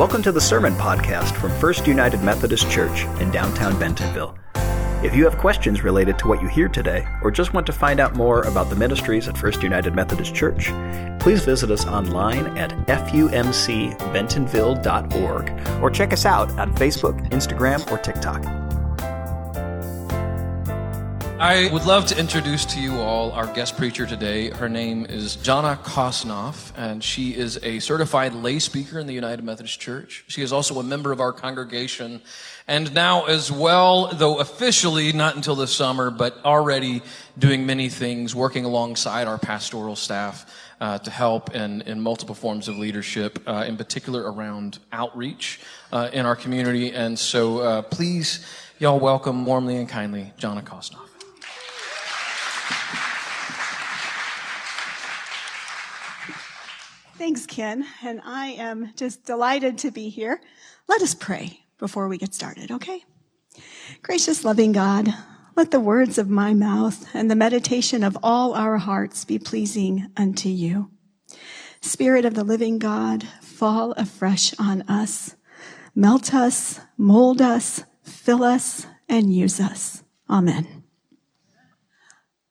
Welcome to the Sermon Podcast from First United Methodist Church in downtown Bentonville. If you have questions related to what you hear today, or just want to find out more about the ministries at First United Methodist Church, please visit us online at fumcbentonville.org or check us out on Facebook, Instagram, or TikTok. I would love to introduce to you all our guest preacher today. Her name is Johnna Kosnoff, and she is a certified lay speaker in the United Methodist Church. She is also a member of our congregation, and now as well, though officially not until this summer, but already doing many things, working alongside our pastoral staff uh, to help in, in multiple forms of leadership, uh, in particular around outreach uh, in our community. And so uh, please, y'all welcome warmly and kindly Johnna Kosnoff. Thanks, Ken. And I am just delighted to be here. Let us pray before we get started, okay? Gracious, loving God, let the words of my mouth and the meditation of all our hearts be pleasing unto you. Spirit of the living God, fall afresh on us. Melt us, mold us, fill us, and use us. Amen.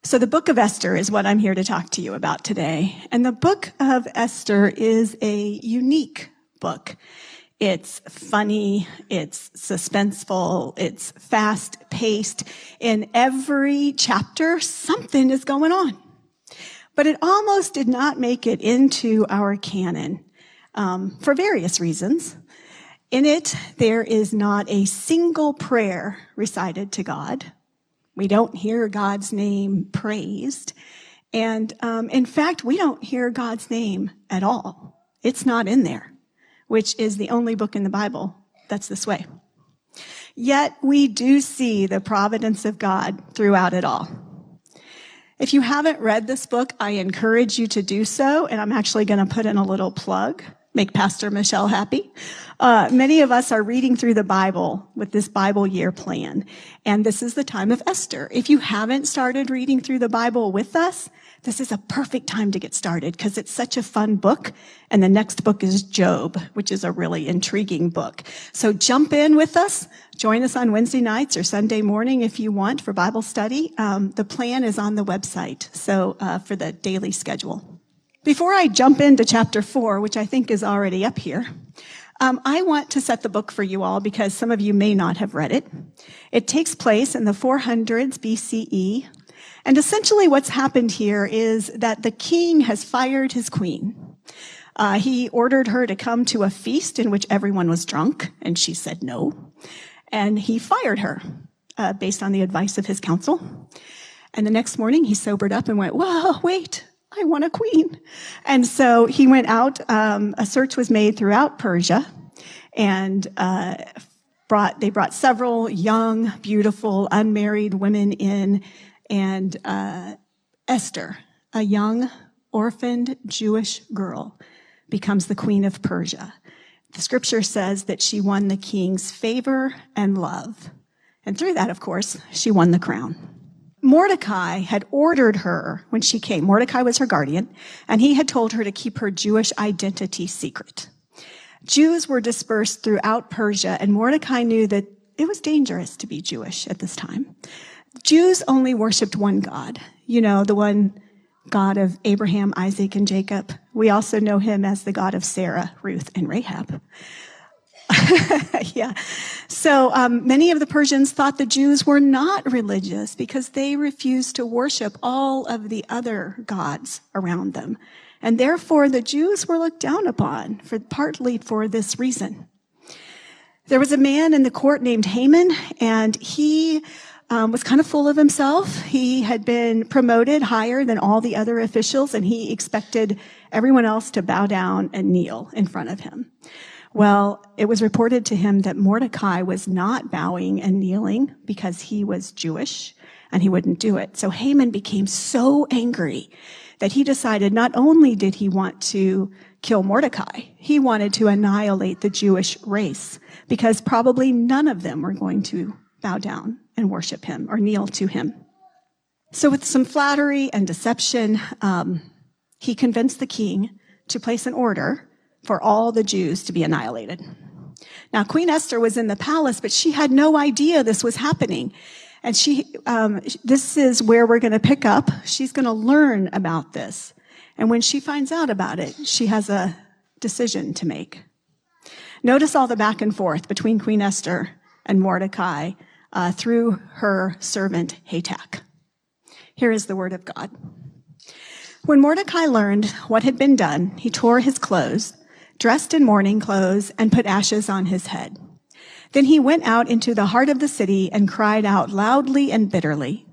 So the book of Esther is what I'm here to talk to you about today. And the book of Esther is a unique book. It's funny, it's suspenseful, it's fast paced. In every chapter, something is going on. But it almost did not make it into our canon um, for various reasons. In it, there is not a single prayer recited to God. We don't hear God's name praised. And um, in fact, we don't hear God's name at all. It's not in there, which is the only book in the Bible that's this way. Yet we do see the providence of God throughout it all. If you haven't read this book, I encourage you to do so. And I'm actually going to put in a little plug make Pastor Michelle happy. Uh, many of us are reading through the Bible with this Bible year plan, and this is the time of Esther. If you haven't started reading through the Bible with us, this is a perfect time to get started because it's such a fun book. And the next book is Job, which is a really intriguing book. So jump in with us. Join us on Wednesday nights or Sunday morning if you want for Bible study. Um, the plan is on the website. So uh, for the daily schedule. Before I jump into chapter four, which I think is already up here, um, I want to set the book for you all because some of you may not have read it. It takes place in the 400s BCE. And essentially what's happened here is that the king has fired his queen. Uh, he ordered her to come to a feast in which everyone was drunk, and she said no. And he fired her uh, based on the advice of his council. And the next morning he sobered up and went, whoa, wait, I want a queen. And so he went out. Um, a search was made throughout Persia, and uh, brought they brought several young, beautiful, unmarried women in, and uh, Esther, a young, orphaned Jewish girl, becomes the queen of Persia. The scripture says that she won the king's favor and love. And through that, of course, she won the crown. Mordecai had ordered her when she came. Mordecai was her guardian, and he had told her to keep her Jewish identity secret. Jews were dispersed throughout Persia, and Mordecai knew that it was dangerous to be Jewish at this time. Jews only worshiped one God, you know, the one God of Abraham, Isaac, and Jacob. We also know him as the God of Sarah, Ruth, and Rahab. yeah. So um, many of the Persians thought the Jews were not religious because they refused to worship all of the other gods around them. And therefore, the Jews were looked down upon for partly for this reason. There was a man in the court named Haman, and he um, was kind of full of himself. He had been promoted higher than all the other officials, and he expected everyone else to bow down and kneel in front of him. Well, it was reported to him that Mordecai was not bowing and kneeling because he was Jewish and he wouldn't do it. So Haman became so angry that he decided not only did he want to kill Mordecai, he wanted to annihilate the Jewish race because probably none of them were going to bow down and worship him or kneel to him. So with some flattery and deception, um, he convinced the king to place an order for all the Jews to be annihilated. Now, Queen Esther was in the palace, but she had no idea this was happening. And she, um, this is where we're going to pick up. She's going to learn about this. And when she finds out about it, she has a decision to make. Notice all the back and forth between Queen Esther and Mordecai uh, through her servant Hathach. Here is the word of God. When Mordecai learned what had been done, he tore his clothes, dressed in mourning clothes, and put ashes on his head. Then he went out into the heart of the city and cried out loudly and bitterly.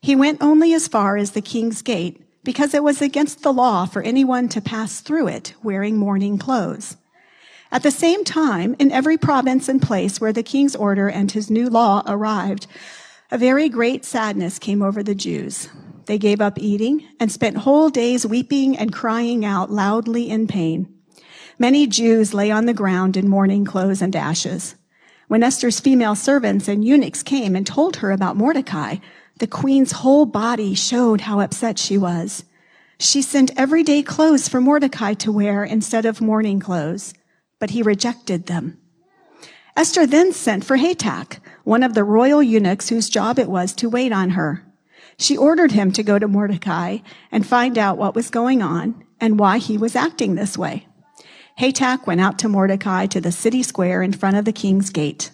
He went only as far as the king's gate because it was against the law for anyone to pass through it wearing mourning clothes. At the same time, in every province and place where the king's order and his new law arrived, a very great sadness came over the Jews. They gave up eating and spent whole days weeping and crying out loudly in pain. Many Jews lay on the ground in mourning clothes and ashes. When Esther's female servants and eunuchs came and told her about Mordecai, the queen's whole body showed how upset she was. She sent everyday clothes for Mordecai to wear instead of mourning clothes, but he rejected them. Esther then sent for Hathach, one of the royal eunuchs whose job it was to wait on her. She ordered him to go to Mordecai and find out what was going on and why he was acting this way. Hathach went out to Mordecai to the city square in front of the king's gate.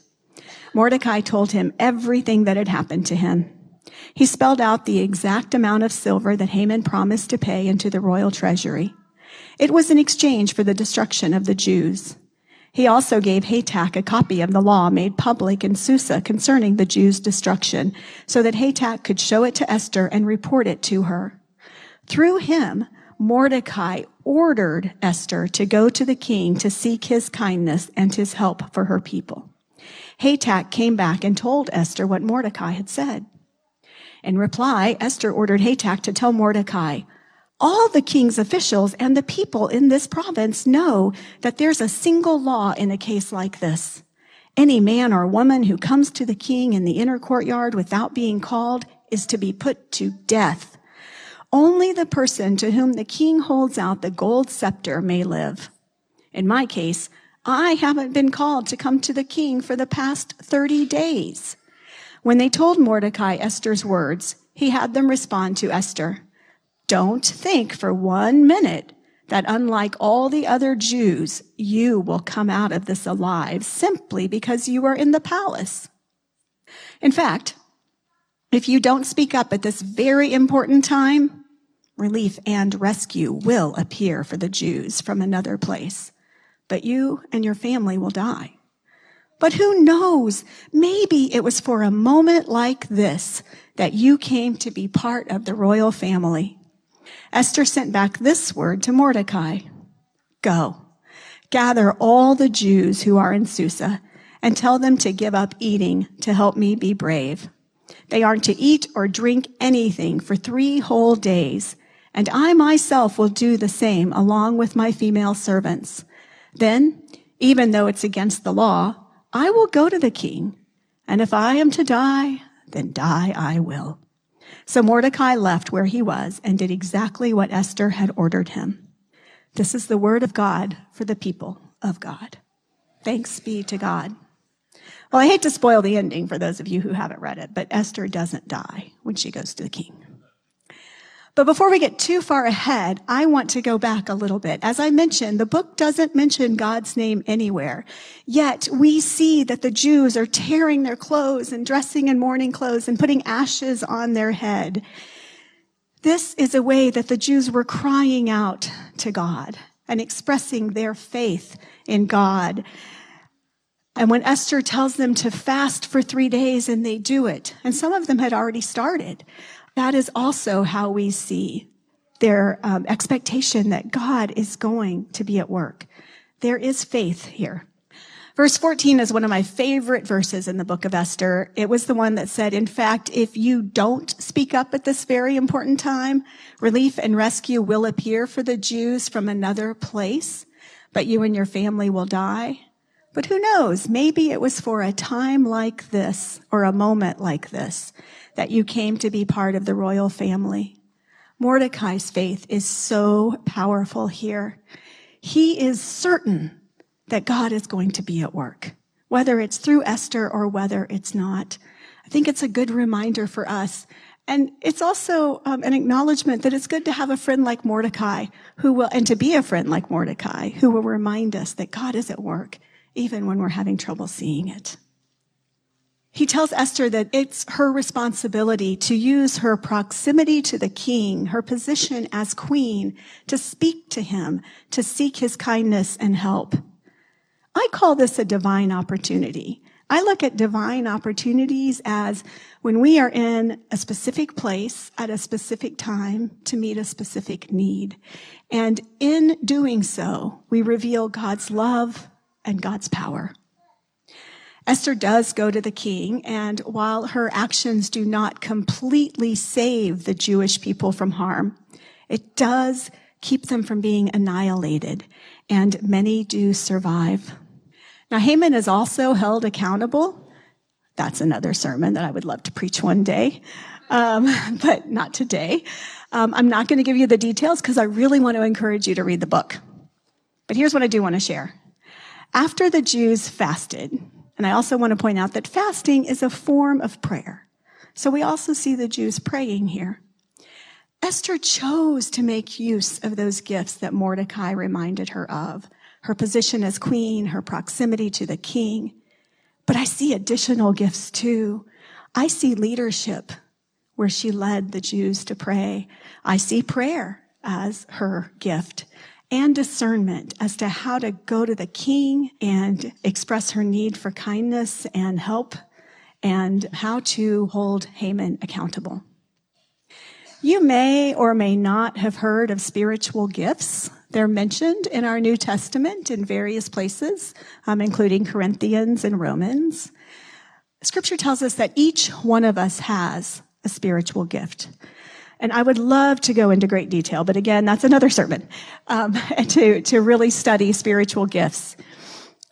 Mordecai told him everything that had happened to him. He spelled out the exact amount of silver that Haman promised to pay into the royal treasury. It was in exchange for the destruction of the Jews. He also gave Hathach a copy of the law made public in Susa concerning the Jews' destruction, so that Hathach could show it to Esther and report it to her. Through him, Mordecai ordered Esther to go to the king to seek his kindness and his help for her people. Hathach came back and told Esther what Mordecai had said. In reply, Esther ordered Hathach to tell Mordecai, all the king's officials and the people in this province know that there's a single law in a case like this. Any man or woman who comes to the king in the inner courtyard without being called is to be put to death. Only the person to whom the king holds out the gold scepter may live. In my case, I haven't been called to come to the king for the past 30 days. When they told Mordecai Esther's words, he had them respond to Esther. Don't think for one minute that unlike all the other Jews, you will come out of this alive simply because you are in the palace. In fact, if you don't speak up at this very important time, relief and rescue will appear for the Jews from another place, but you and your family will die. But who knows? Maybe it was for a moment like this that you came to be part of the royal family. Esther sent back this word to Mordecai. Go, gather all the Jews who are in Susa and tell them to give up eating to help me be brave. They aren't to eat or drink anything for three whole days, and I myself will do the same along with my female servants. Then, even though it's against the law, I will go to the king, and if I am to die, then die I will. So Mordecai left where he was and did exactly what Esther had ordered him. This is the word of God for the people of God. Thanks be to God. Well, I hate to spoil the ending for those of you who haven't read it, but Esther doesn't die when she goes to the king. But before we get too far ahead, I want to go back a little bit. As I mentioned, the book doesn't mention God's name anywhere. Yet we see that the Jews are tearing their clothes and dressing in mourning clothes and putting ashes on their head. This is a way that the Jews were crying out to God and expressing their faith in God. And when Esther tells them to fast for three days and they do it, and some of them had already started, that is also how we see their um, expectation that God is going to be at work. There is faith here. Verse 14 is one of my favorite verses in the book of Esther. It was the one that said, in fact, if you don't speak up at this very important time, relief and rescue will appear for the Jews from another place, but you and your family will die. But who knows? Maybe it was for a time like this or a moment like this that you came to be part of the royal family. Mordecai's faith is so powerful here. he is certain that God is going to be at work, whether it's through Esther or whether it's not. I think it's a good reminder for us. And it's also um, an acknowledgement that it's good to have a friend like Mordecai who will, and to be a friend like Mordecai who will remind us that God is at work even when we're having trouble seeing it. He tells Esther that it's her responsibility to use her proximity to the king, her position as queen, to speak to him, to seek his kindness and help. I call this a divine opportunity. I look at divine opportunities as when we are in a specific place at a specific time to meet a specific need. And in doing so, we reveal God's love and God's power. Esther does go to the king, and while her actions do not completely save the Jewish people from harm, it does keep them from being annihilated, and many do survive. Now, Haman is also held accountable. That's another sermon that I would love to preach one day, um, but not today. Um, I'm not going to give you the details because I really want to encourage you to read the book. But here's what I do want to share. After the Jews fasted, and I also want to point out that fasting is a form of prayer. So we also see the Jews praying here. Esther chose to make use of those gifts that Mordecai reminded her of her position as queen, her proximity to the king. But I see additional gifts too. I see leadership where she led the Jews to pray. I see prayer as her gift and discernment as to how to go to the king and express her need for kindness and help and how to hold Haman accountable. You may or may not have heard of spiritual gifts. They're mentioned in our New Testament in various places, um, including Corinthians and Romans. Scripture tells us that each one of us has a spiritual gift. And I would love to go into great detail, but again, that's another sermon, um, to, to really study spiritual gifts.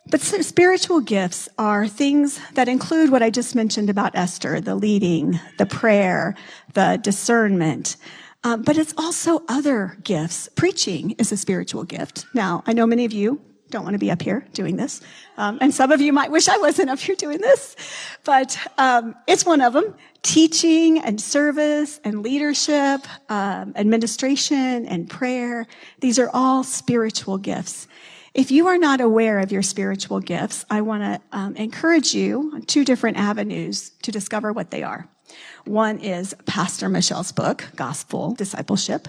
But spiritual gifts are things that include what I just mentioned about Esther, the leading, the prayer, the discernment. Um, but it's also other gifts. Preaching is a spiritual gift. Now, I know many of you don't want to be up here doing this. Um, and some of you might wish I wasn't up here doing this, but um, it's one of them. Teaching and service and leadership, um, administration and prayer. These are all spiritual gifts. If you are not aware of your spiritual gifts, I want to um, encourage you on two different avenues to discover what they are. One is Pastor Michelle's book, Gospel Discipleship.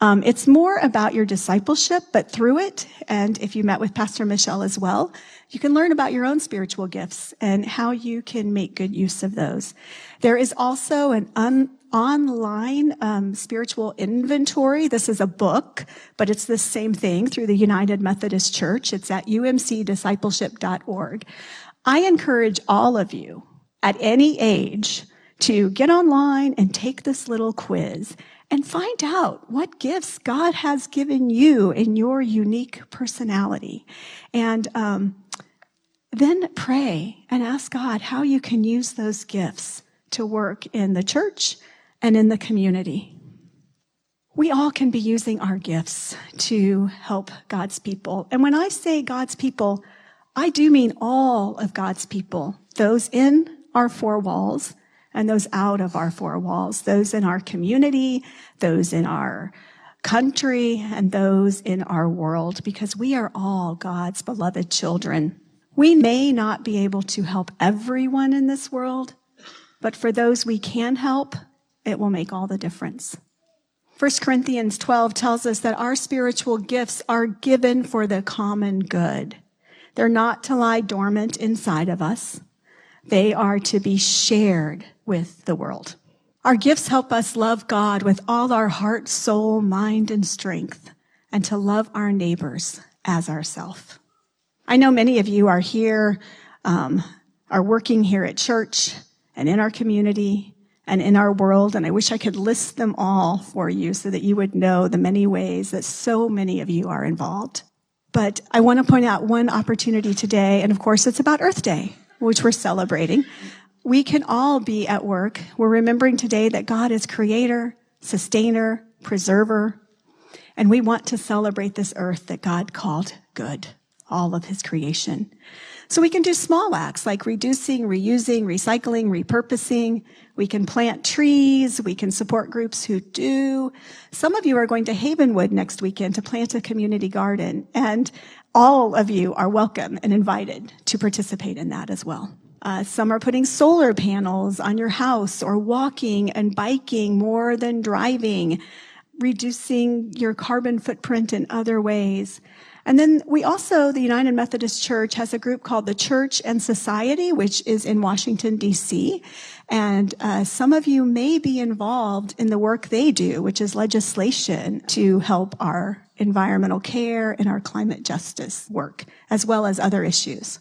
Um, it's more about your discipleship, but through it, and if you met with Pastor Michelle as well, you can learn about your own spiritual gifts and how you can make good use of those. There is also an un- online um, spiritual inventory. This is a book, but it's the same thing through the United Methodist Church. It's at umcdiscipleship.org. I encourage all of you at any age to get online and take this little quiz and find out what gifts God has given you in your unique personality. And um, then pray and ask God how you can use those gifts to work in the church and in the community. We all can be using our gifts to help God's people. And when I say God's people, I do mean all of God's people, those in our four walls and those out of our four walls, those in our community, those in our country, and those in our world, because we are all God's beloved children. We may not be able to help everyone in this world, but for those we can help, it will make all the difference. 1 Corinthians 12 tells us that our spiritual gifts are given for the common good. They're not to lie dormant inside of us. They are to be shared with the world. Our gifts help us love God with all our heart, soul, mind, and strength, and to love our neighbors as ourself. I know many of you are here, um, are working here at church and in our community and in our world, and I wish I could list them all for you so that you would know the many ways that so many of you are involved. But I want to point out one opportunity today, and of course it's about Earth Day which we're celebrating, we can all be at work. We're remembering today that God is creator, sustainer, preserver. And we want to celebrate this earth that God called good, all of his creation. So we can do small acts like reducing, reusing, recycling, repurposing. We can plant trees. We can support groups who do. Some of you are going to Havenwood next weekend to plant a community garden and all of you are welcome and invited to participate in that as well. Uh, some are putting solar panels on your house or walking and biking more than driving, reducing your carbon footprint in other ways. And then we also, the United Methodist Church has a group called the Church and Society, which is in Washington, D.C. And uh, some of you may be involved in the work they do, which is legislation to help our environmental care and our climate justice work, as well as other issues.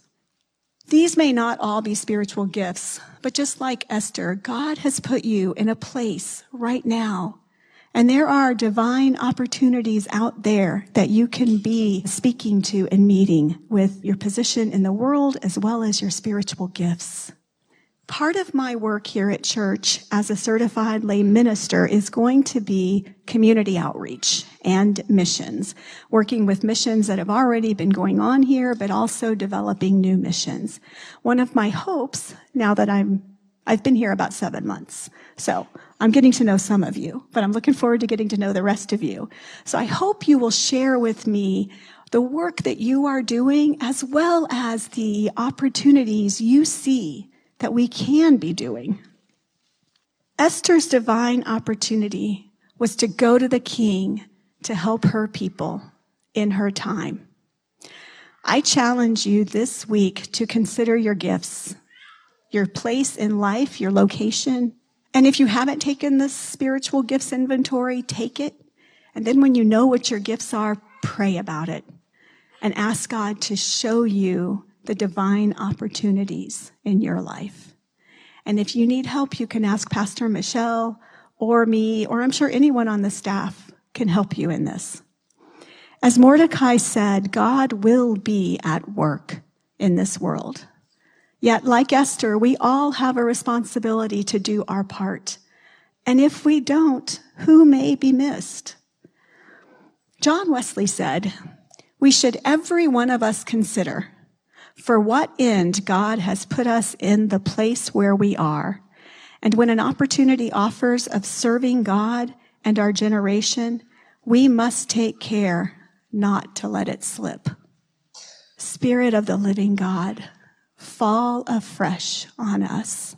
These may not all be spiritual gifts, but just like Esther, God has put you in a place right now and there are divine opportunities out there that you can be speaking to and meeting with your position in the world as well as your spiritual gifts. Part of my work here at church as a certified lay minister is going to be community outreach and missions, working with missions that have already been going on here, but also developing new missions. One of my hopes, now that I'm, I've been here about seven months, so I'm getting to know some of you, but I'm looking forward to getting to know the rest of you. So I hope you will share with me the work that you are doing as well as the opportunities you see that we can be doing. Esther's divine opportunity was to go to the king to help her people in her time. I challenge you this week to consider your gifts, your place in life, your location, and if you haven't taken the spiritual gifts inventory, take it. And then when you know what your gifts are, pray about it and ask God to show you the divine opportunities in your life. And if you need help, you can ask Pastor Michelle or me, or I'm sure anyone on the staff can help you in this. As Mordecai said, God will be at work in this world. Yet, like Esther, we all have a responsibility to do our part. And if we don't, who may be missed? John Wesley said, We should every one of us consider for what end God has put us in the place where we are. And when an opportunity offers of serving God and our generation, we must take care not to let it slip. Spirit of the living God, fall afresh on us.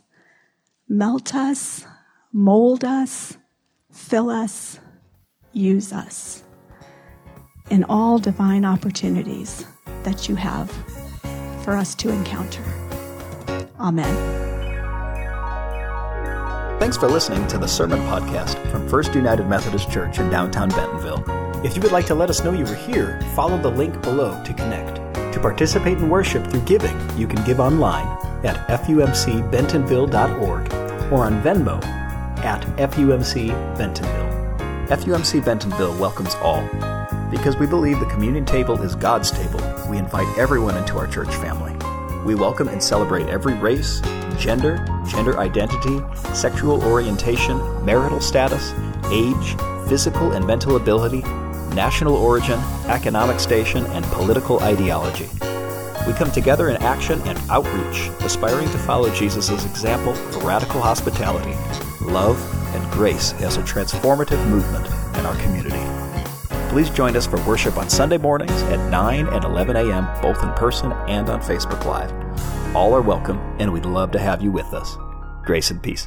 Melt us, mold us, fill us, use us in all divine opportunities that you have for us to encounter. Amen. Thanks for listening to the Sermon Podcast from First United Methodist Church in downtown Bentonville. If you would like to let us know you were here, follow the link below to connect. To participate in worship through giving, you can give online at fumcbentonville.org or on Venmo at FUMC Bentonville. FUMC Bentonville welcomes all. Because we believe the communion table is God's table, we invite everyone into our church family. We welcome and celebrate every race, gender, gender identity, sexual orientation, marital status, age, physical and mental ability, national origin, economic station, and political ideology. We come together in action and outreach, aspiring to follow Jesus' example of radical hospitality, love, and grace as a transformative movement in our community. Please join us for worship on Sunday mornings at 9 and 11 a.m., both in person and on Facebook Live. All are welcome, and we'd love to have you with us. Grace and peace.